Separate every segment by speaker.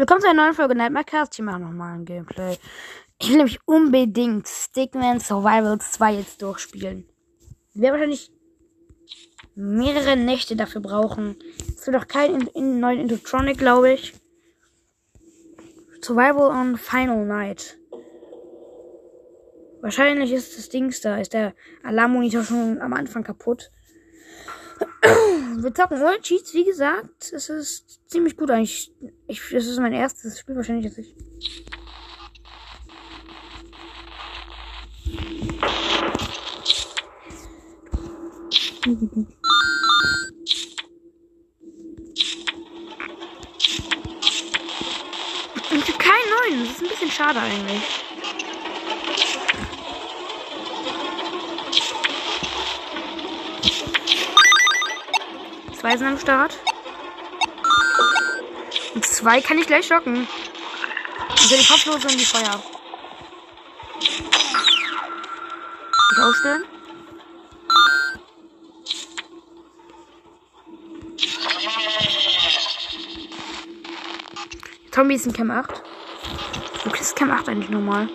Speaker 1: Willkommen zu einer neuen Folge Nightmare Cast. Ich mache nochmal ein Gameplay. Ich will nämlich unbedingt Stickman Survivals 2 jetzt durchspielen. Wir werden wahrscheinlich mehrere Nächte dafür brauchen. Es wird auch kein in, in neuen Intotronic, glaube ich. Survival on Final Night. Wahrscheinlich ist das Dings da, ist der Alarmmonitor schon am Anfang kaputt. Wir zocken ohne Cheats, wie gesagt. Es ist ziemlich gut eigentlich. Ich, das ist mein erstes Spiel wahrscheinlich, dass ich. Ich habe keinen neuen. Das ist ein bisschen schade eigentlich. Zwei sind am Start. Und zwei kann ich gleich schocken. Also die Kopflose und die Feuer. Ich aufstellen. Zombie ist in Cam 8. Wo ist Cam 8 eigentlich nochmal?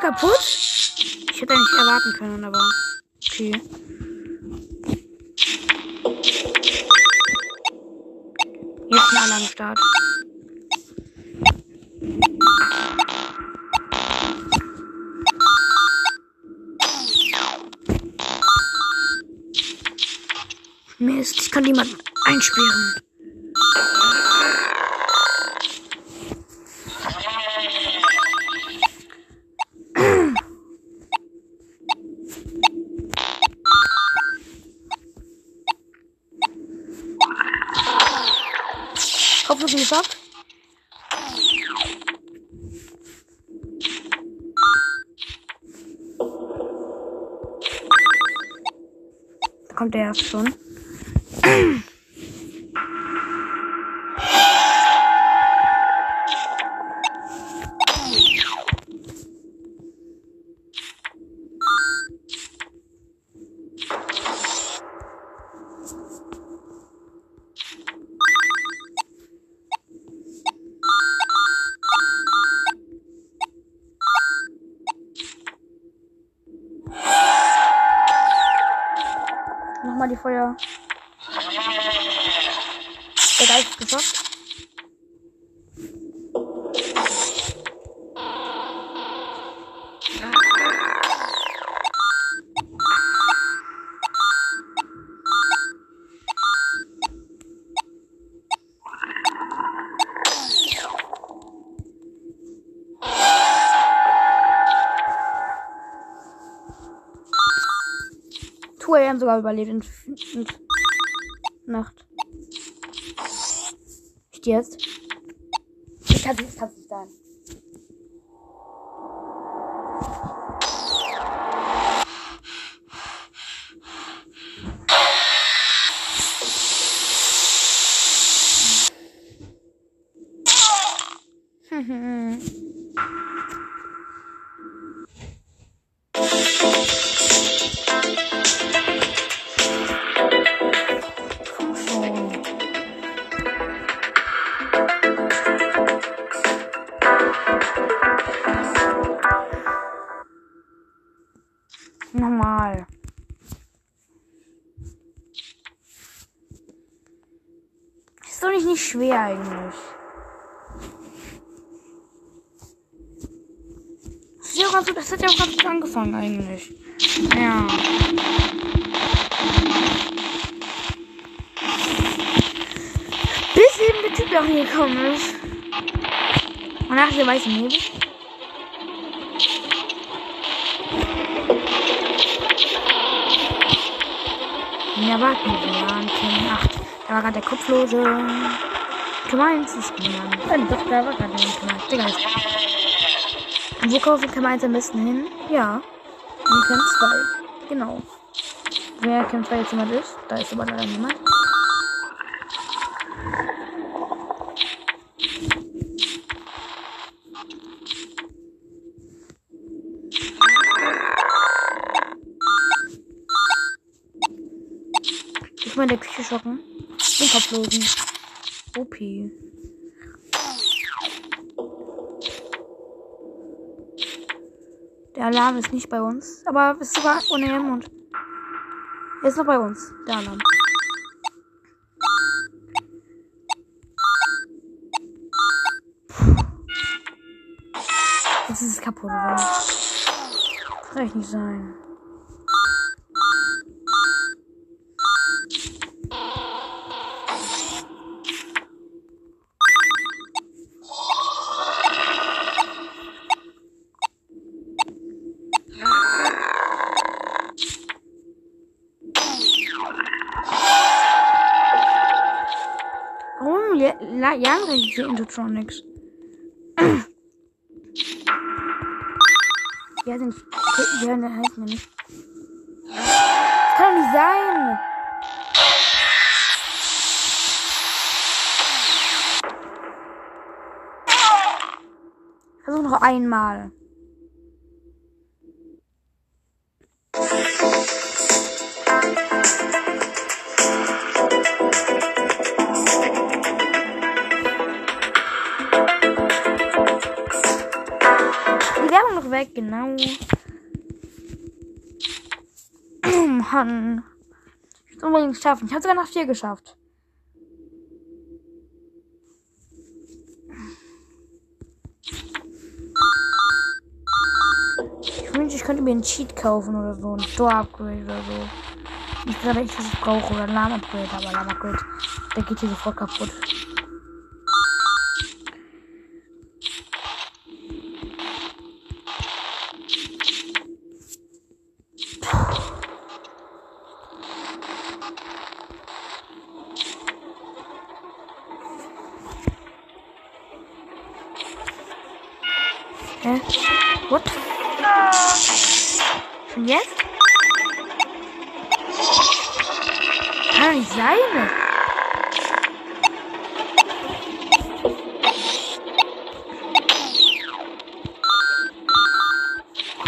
Speaker 1: Kaputt? Ich hätte nicht erwarten können, aber okay. Jetzt sind alle am Start. Mist, ich kann niemand einsperren. Kopflos geschafft. Da kommt der erst schon. Nochmal die Feuer. Der Geist ist geschafft. Two AM sogar überlebt in, in Nacht. Nicht jetzt. Ich kann es nicht sein. Schwer eigentlich. Ja gut- das hat ja auch ganz gut angefangen eigentlich. Ja. Bis eben der Typ da hingekommen ist. Und nach der weißen Nebel. Ja, warten wir an King 8. Da war gerade der Kopflose. K1 ist gemein. Dann doch, da war gerade nicht gemein. Digga, ist. Wo kaufe ich K1 am besten hin? Ja. Und Camp 2. Genau. Wer Camp 2 jetzt jemand ist? Da ist aber leider niemand. Ich meine, der Küche schocken. Den Kopf losen. OP. Der Alarm ist nicht bei uns, aber ist sogar ohne ihren Mund. Er ist noch bei uns, der Alarm. Jetzt ist es kaputt, oder? Das kann nicht sein. Ja, jagen diese Intotronics? Ja, sind. Ja, ne, heißt nicht. Das kann nicht sein! Versuch noch einmal. Mann. Ich hab's unbedingt schaffen. Ich hab's sogar nach vier geschafft. Ich wünschte, ich könnte mir einen Cheat kaufen oder so. Ein Store-Upgrade oder so. Ich was ich brauche. Oder ein Alarm-Upgrade. Aber Alarm-Upgrade, der geht hier sofort kaputt. Hä? What? Schon jetzt? Kann nicht sein.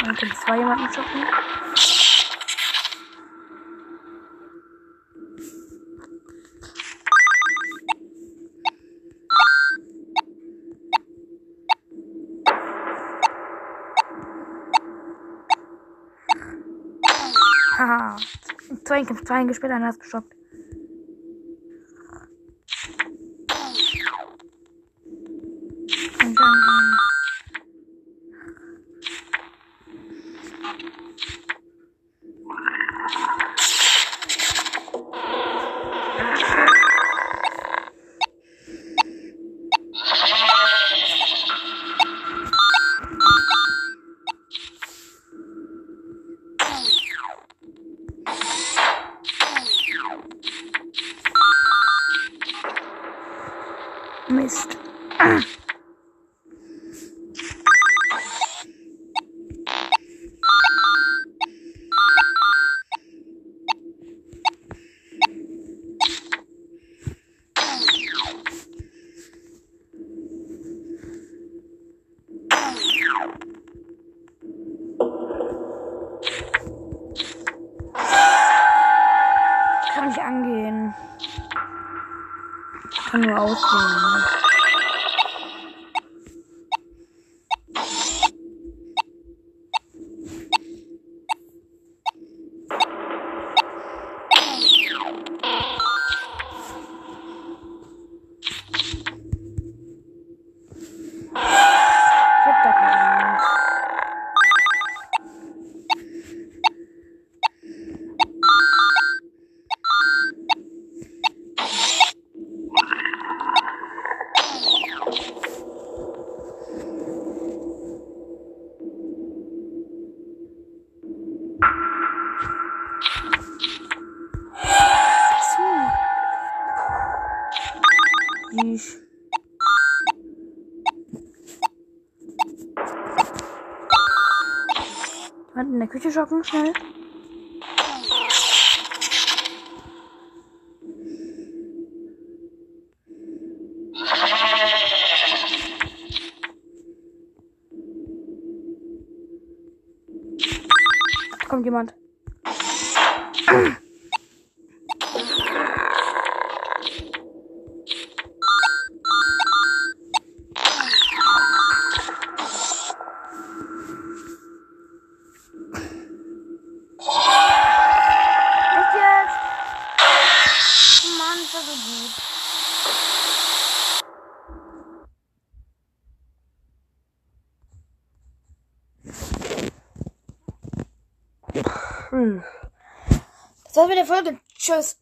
Speaker 1: Man könnte zwei jemanden zocken. Haha. Zwei, zwei gespielt, einer ist gestoppt. Kann nicht angehen. Kann nur ausgehen. Ich. Warte, in der Küche shoppen, schnell. Kommt jemand. Das war's mit der Folge. Tschüss.